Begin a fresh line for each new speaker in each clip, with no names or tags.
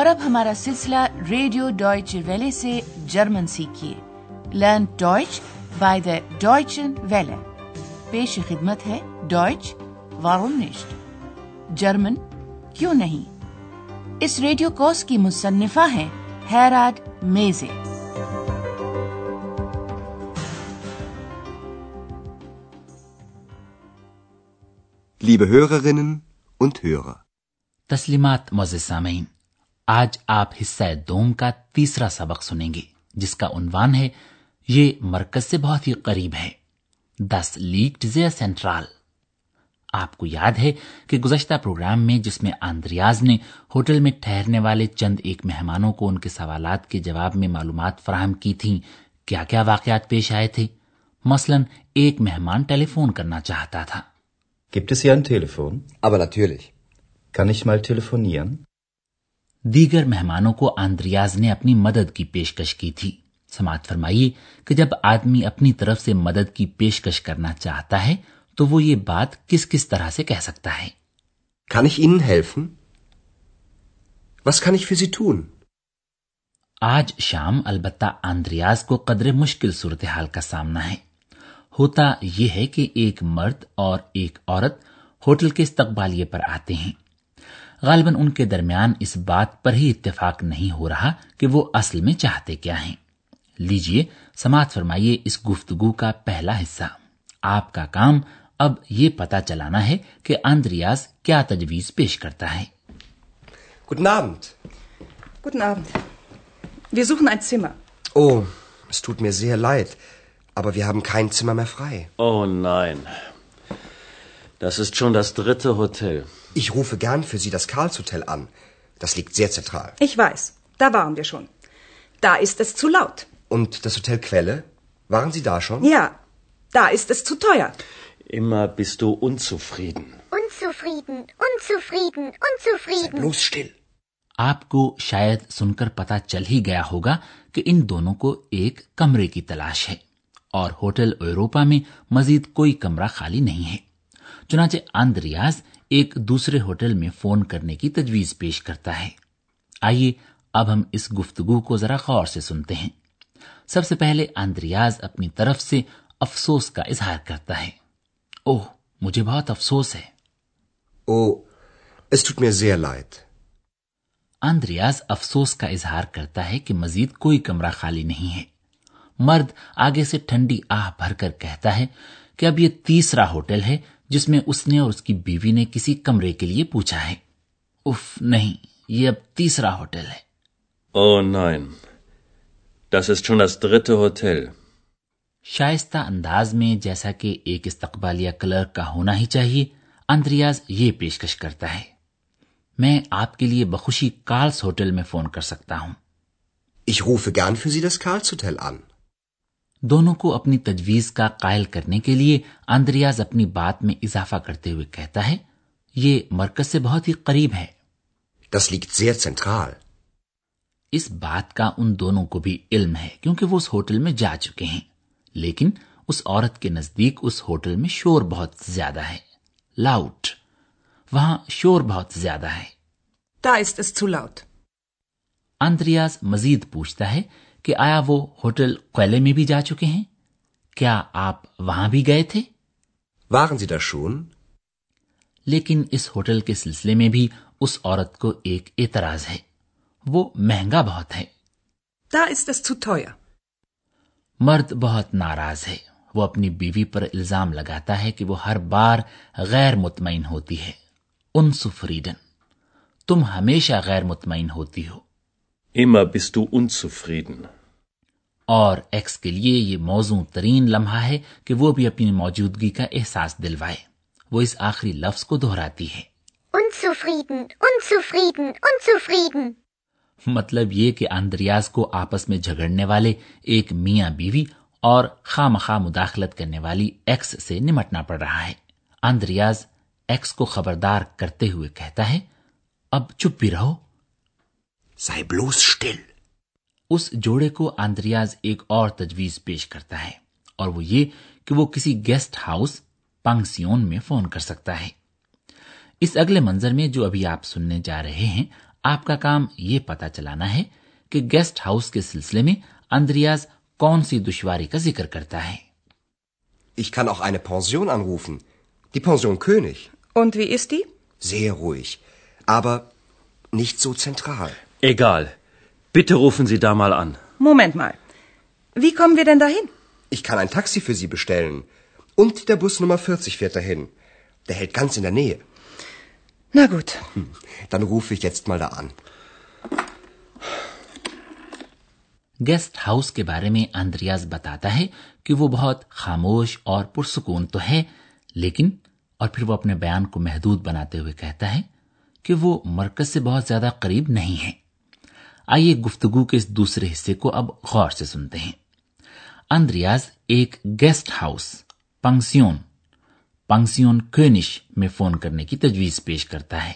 اور اب ہمارا سلسلہ ریڈیو ڈوائچ ویلے سے German سیکھیے۔ Learn Deutsch by the Deutschen Welle. پیش خدمت ہے ڈوائچ وارونشٹ جرمن کیوں نہیں؟ اس ریڈیو کوس کی مصنفہ ہیں ہیراڈ میزے۔
تسلیمات مزے سامعین۔ آج آپ حصہ دوم کا تیسرا سبق سنیں گے، جس کا عنوان ہے، یہ مرکز سے بہت ہی قریب ہے، دس لیگ سینٹرال آپ کو یاد ہے کہ گزشتہ پروگرام میں جس میں آندریاز نے ہوٹل میں ٹھہرنے والے چند ایک مہمانوں کو ان کے سوالات کے جواب میں معلومات فراہم کی تھیں، کیا کیا واقعات پیش آئے تھے مثلا ایک مہمان ٹیلی فون کرنا چاہتا تھا
Gibt es hier ein Telefon?
Aber natürlich.
Kann ich mal telefonieren?
دیگر مہمانوں کو آندریاز نے اپنی مدد کی پیشکش کی تھی سماعت فرمائیے کہ جب آدمی اپنی طرف سے مدد کی پیشکش کرنا چاہتا ہے تو وہ یہ بات کس کس طرح سے کہہ سکتا ہے
Kann ich Ihnen helfen? Was kann ich für Sie tun?
آج شام البتہ آندریاز کو قدر مشکل صورتحال کا سامنا ہے ہوتا یہ ہے کہ ایک مرد اور ایک عورت ہوٹل کے استقبالیے پر آتے ہیں غالباً ان کے درمیان اس بات پر ہی اتفاق نہیں ہو رہا کہ وہ اصل میں چاہتے کیا ہیں لیجیے سماعت فرمائیے اس گفتگو کا پہلا حصہ آپ کا کام اب یہ پتا چلانا ہے کہ اندریاز کیا تجویز پیش کرتا ہے
Guten Abend.
Guten Abend. Wir suchen ein Zimmer.
Oh, es tut mir sehr leid, aber wir haben kein Zimmer mehr frei.
Oh nein. Das ist schon das dritte Hotel.
Ich rufe gern für Sie das Karlshotel an. Das liegt sehr zentral.
Ich weiß. Da waren wir schon. Da ist es zu laut.
Und das Hotel Quelle? Waren Sie da schon?
Ja. Da ist es zu teuer.
Immer bist du unzufrieden.
Unzufrieden, unzufrieden, unzufrieden. Sei
bloß still.
آپ کو شاید سن کر پتا چل ہی گیا ہوگا کہ ان دونوں کو ایک کمرے کی تلاش ہے اور ہوٹل یوروپا میں مزید کوئی کمرہ خالی نہیں ہے چنانچہ آندریاز ایک دوسرے ہوٹل میں فون کرنے کی تجویز پیش کرتا ہے۔ آئیے اب ہم اس گفتگو کو ذرا غور سے سنتے ہیں۔ سب سے پہلے آندریاز اپنی طرف سے افسوس کا اظہار کرتا ہے۔ اوہ مجھے بہت افسوس ہے۔
او
آندریاز افسوس کا اظہار کرتا ہے کہ مزید کوئی کمرہ خالی نہیں ہے۔ مرد آگے سے ٹھنڈی آہ بھر کر کہتا ہے کہ اب یہ تیسرا ہوٹل ہے۔ جس میں اس نے اور اس کی بیوی نے کسی کمرے کے لیے پوچھا ہے۔ اف نہیں یہ اب تیسرا ہوٹل ہے۔
Oh, das ist schon das dritte Hotel.
شائستہ انداز میں جیسا کہ ایک استقبالیہ کلرک کا ہونا ہی چاہیے اندریاز یہ پیشکش کرتا ہے۔ میں آپ کے لیے بخوشی کارلس ہوٹل میں فون کر سکتا ہوں۔
Ich rufe gern für Sie das Karls Hotel an.
دونوں کو اپنی تجویز کا قائل کرنے کے لیے آندریاز اپنی بات میں اضافہ کرتے ہوئے کہتا ہے یہ مرکز سے بہت ہی قریب ہے۔
Das liegt sehr zentral.
اس بات کا ان دونوں کو بھی علم ہے کیونکہ وہ اس ہوٹل میں جا چکے ہیں۔ لیکن اس عورت کے نزدیک اس ہوٹل میں شور بہت زیادہ ہے۔ لاؤٹ۔ وہاں شور بہت زیادہ ہے۔
Da ist es zu laut.
مزید پوچھتا ہے کہ آیا وہ ہوٹل کوئلے میں بھی جا چکے ہیں؟ کیا آپ وہاں بھی گئے تھے؟ لیکن اس ہوٹل کے سلسلے میں بھی اس عورت کو ایک اعتراض ہے۔ وہ مہنگا بہت ہے۔
دا
مرد بہت ناراض ہے۔ وہ اپنی بیوی پر الزام لگاتا ہے کہ وہ ہر بار غیر مطمئن ہوتی ہے۔ ان سفریڈن تم ہمیشہ غیر مطمئن ہوتی ہو۔
immer bist du unzufrieden.
اور ایکس کے لیے یہ موزوں ترین لمحہ ہے کہ وہ بھی اپنی موجودگی کا احساس دلوائے۔ وہ اس آخری لفظ کو دہراتی ہے۔
Unzufrieden, unzufrieden, unzufrieden.
مطلب یہ کہ اندریاز کو آپس میں جھگڑنے والے ایک میاں بیوی اور خامخواہ مداخلت کرنے والی ایکس سے نمٹنا پڑ رہا ہے۔ اندریاز ایکس کو خبردار کرتے ہوئے کہتا ہے اب چپ بھی رہو۔
sei bloß still.
اس جوڑے کو آندریاز ایک اور تجویز پیش کرتا ہے اور وہ یہ کہ وہ کسی گیسٹ ہاؤس پنگسیون میں فون کر سکتا ہے اس اگلے منظر میں جو ابھی آپ سننے جا رہے ہیں آپ کا کام یہ پتا چلانا ہے کہ گیسٹ ہاؤس کے سلسلے میں اندریاز کون سی دشواری کا ذکر کرتا ہے
Ich kann auch eine Pension anrufen. Die Pension König.
Und wie ist die?
Sehr ruhig. Aber nicht so zentral.
Egal. Bitte rufen Sie da mal an.
Moment mal. Wie kommen wir denn dahin?
Ich kann ein Taxi für Sie bestellen. Und der Bus Nummer 40 fährt dahin. Der hält ganz in der Nähe.
Na gut.
Dann rufe ich jetzt mal da an.
Guest house کے بارے میں Andreas بتاتا ہے کہ وہ بہت خاموش اور پرسکون تو ہے لیکن اور پھر وہ اپنے بیان کو محدود بناتے ہوئے کہتا ہے کہ وہ مرکز سے بہت زیادہ قریب نہیں ہے آئیے گفتگو کے اس دوسرے حصے کو اب غور سے سنتے ہیں۔ اندریاز ایک گیسٹ ہاؤس پنکسیون پنکسیون کینش میں فون کرنے کی تجویز پیش کرتا ہے۔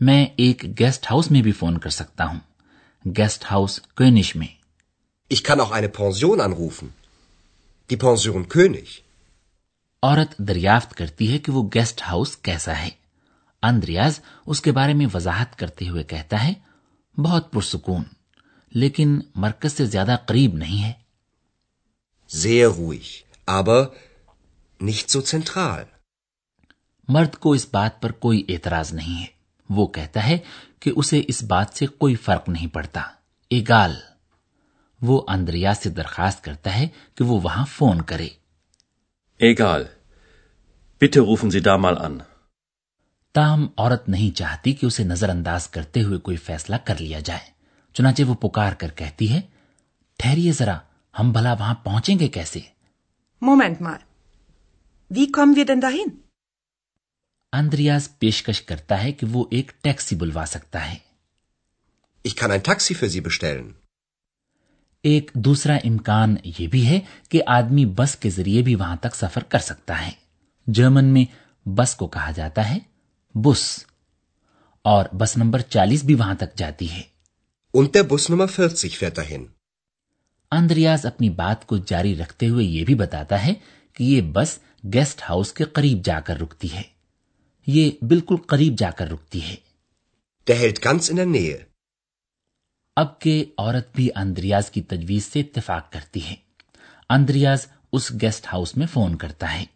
میں ایک گیسٹ ہاؤس میں بھی فون کر سکتا ہوں۔ گیسٹ ہاؤس کینش میں۔
Ich kann auch eine Pension anrufen. Die Pension König.
عورت دریافت کرتی ہے کہ وہ گیسٹ ہاؤس کیسا ہے۔ اندریاز اس کے بارے میں وضاحت کرتے ہوئے کہتا ہے بہت پرسکون لیکن مرکز سے زیادہ قریب نہیں ہے۔
Sehr ruhig, aber nicht so zentral.
مرد کو اس بات پر کوئی اعتراض نہیں ہے۔ وہ کہتا ہے کہ اسے اس بات سے کوئی فرق نہیں پڑتا۔ ایگال۔ وہ اندریا سے درخواست کرتا ہے کہ وہ وہاں فون کرے۔
ایگال bitte rufen Sie da mal an.
تاہم عورت نہیں چاہتی کہ اسے نظر انداز کرتے ہوئے کوئی فیصلہ کر لیا جائے۔ چنانچہ وہ پکار کر کہتی ہے ٹھہریے ذرا ہم بھلا وہاں پہنچیں گے کیسے؟
مومنٹ مار۔ وی کم وی دن داہین
اندریاز پیشکش کرتا ہے کہ وہ ایک ٹیکسی بلوا سکتا ہے۔
Ich kann ein Taxi für Sie bestellen.
ایک دوسرا امکان یہ بھی ہے کہ آدمی بس کے ذریعے بھی وہاں تک سفر کر سکتا ہے۔ جرمن میں بس کو کہا جاتا ہے بس۔ اور بس نمبر چالیس بھی وہاں تک جاتی ہے۔ اندریاز اپنی بات کو جاری رکھتے ہوئے یہ بھی بتاتا ہے کہ یہ بس گیسٹ ہاؤس کے قریب جا کر رکتی ہے۔ یہ بالکل قریب جا کر رکتی ہے۔ اب کے عورت بھی اندریاز کی تجویز سے اتفاق کرتی ہے۔ اندریاز اس گیسٹ ہاؤس میں فون کرتا ہے۔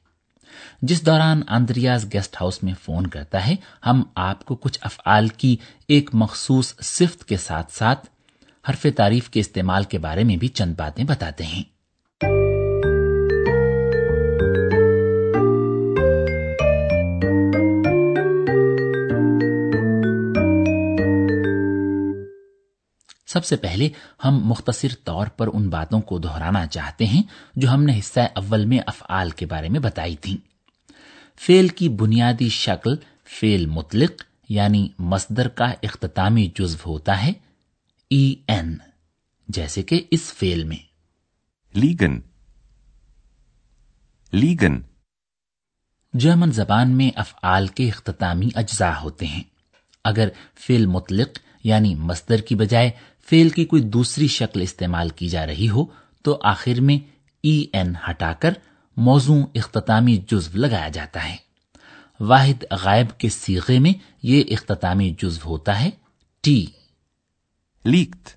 جس دوران آندریاز گیسٹ ہاؤس میں فون کرتا ہے، ہم آپ کو کچھ افعال کی ایک مخصوص صفت کے ساتھ ساتھ حرف تعریف کے استعمال کے بارے میں بھی چند باتیں بتاتے ہیں۔ سب سے پہلے ہم مختصر طور پر ان باتوں کو دہرانا چاہتے ہیں جو ہم نے حصہ اول میں افعال کے بارے میں بتائی تھیں۔ فیل کی بنیادی شکل فیل مطلق یعنی مصدر کا اختتامی جزو ہوتا ہے ای این جیسے کہ اس فیل میں۔
لیگن لیگن۔
جرمن زبان میں افعال کے اختتامی اجزاء ہوتے ہیں۔ اگر فیل مطلق یعنی مصدر کی بجائے فیل کی کوئی دوسری شکل استعمال کی جا رہی ہو تو آخر میں ای این ہٹا کر موضوع اختتامی جزو لگایا جاتا ہے۔ واحد غائب کے سیغے میں یہ اختتامی جزو ہوتا ہے۔ ٹی۔
لیکت۔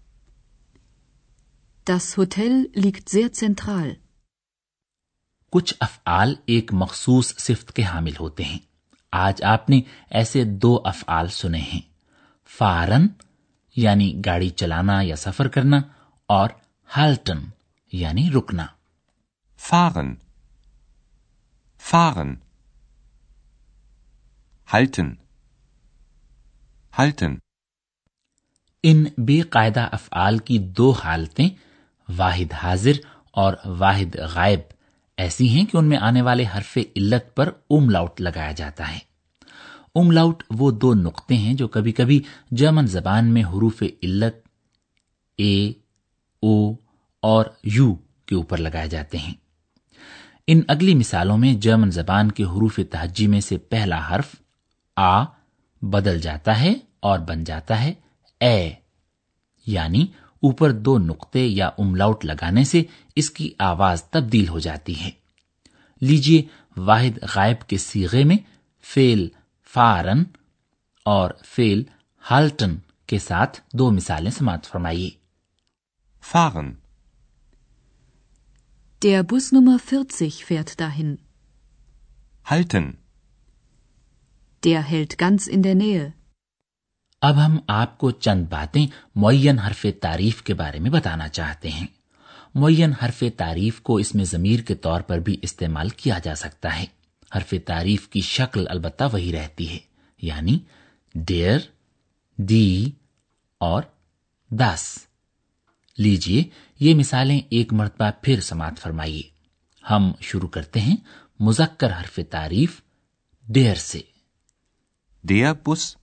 Das Hotel liegt sehr zentral.
کچھ افعال ایک مخصوص صفت کے حامل ہوتے ہیں۔ آج آپ نے ایسے دو افعال سنے ہیں۔ فارن۔ یعنی گاڑی چلانا یا سفر کرنا اور ہالٹن یعنی رکنا۔
فارن۔ فارن۔ halten halten
ان بے قاعدہ افعال کی دو حالتیں واحد حاضر اور واحد غائب ایسی ہیں کہ ان میں آنے والے حرف علت پر املاؤٹ لگایا جاتا ہے۔ املاؤٹ وہ دو نقطے ہیں جو کبھی کبھی جرمن زبان میں حروف علت، اے، او اور یو کے اوپر لگائے جاتے ہیں۔ ان اگلی مثالوں میں جرمن زبان کے حروف تہجی میں سے پہلا حرف آ بدل جاتا ہے اور بن جاتا ہے اے۔ یعنی اوپر دو نقطے یا املاؤٹ لگانے سے اس کی آواز تبدیل ہو جاتی ہے۔ لیجیے واحد غائب کے سیغے میں فیل فارن اور فیل ہالٹن کے ساتھ دو مثالیں سماعت فرمائیے
فارن
Der Bus Nummer 40 fährt dahin.
Halten.
Der hält ganz in der Nähe.
اب ہم آپ کو چند باتیں معین حرف تعریف کے بارے میں بتانا چاہتے ہیں معین حرف تعریف کو اس میں ضمیر کے طور پر بھی استعمال کیا جا سکتا ہے حرف تعریف کی شکل البتہ وہی رہتی ہے یعنی ڈیئر دی اور داس۔ لیجیے یہ مثالیں ایک مرتبہ پھر سماعت فرمائیے۔ ہم شروع کرتے ہیں مذکر حرف تعریف ڈیئر سے۔
Der بس۔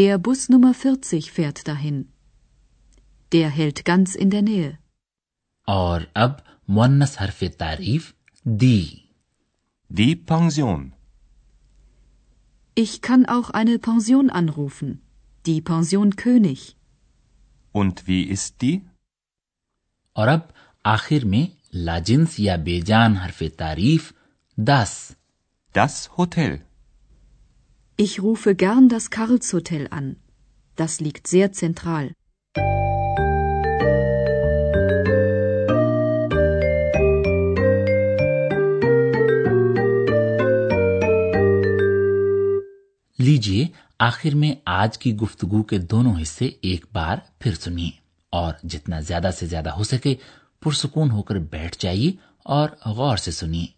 Der بس نمبر 40
اور اب مونس حرف تعریف دی۔
Die Pension.
Ich kann auch eine Pension anrufen. Die Pension König.
Und wie ist die?
اور اب آخر میں لاجنس یا بے جان حرف تعریف دس
دس hotel
Ich rufe gern das Karls Hotel an. Das liegt sehr zentral.
لیجیے آخر میں آج کی گفتگو کے دونوں حصے ایک بار پھر سنیے اور جتنا زیادہ سے زیادہ ہو سکے پرسکون ہو کر بیٹھ جائیے اور غور سے سنیے۔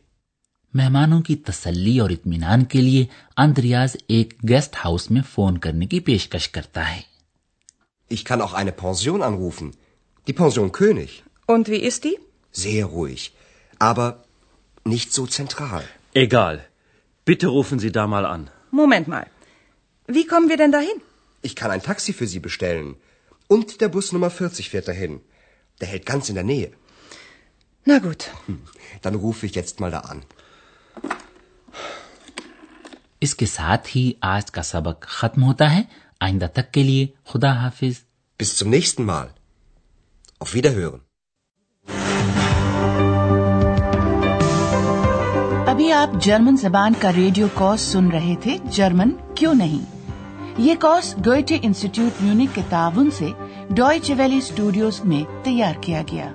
مہمانوں کی تسلی اور اطمینان کے لیے اندریاز ایک گیسٹ ہاؤس میں فون کرنے کی پیشکش کرتا ہے
ich kann auch eine Pension anrufen. Die Pension König.
Und wie ist die?
Sehr ruhig, aber nicht so zentral.
Egal. Bitte rufen Sie da mal an.
Moment mal. Wie kommen wir denn dahin?
Ich kann ein Taxi für Sie bestellen. Und der Bus Nummer 40 fährt dahin. Der hält ganz in der Nähe.
Na gut.
Dann rufe ich jetzt mal da an.
اس کے ساتھ ہی آج کا سبق ختم ہوتا ہے۔ آئندہ تک کے لیے خدا حافظ۔
Bis zum nächsten Mal. Auf Wiederhören.
ابھی آپ جرمن زبان کا ریڈیو کورس سن رہے تھے۔ جرمن کیوں نہیں؟ یہ کورس ڈوئچے انسٹیٹیوٹ میونک کے تعاون سے ڈوئچے ویلی اسٹوڈیوز میں تیار کیا گیا۔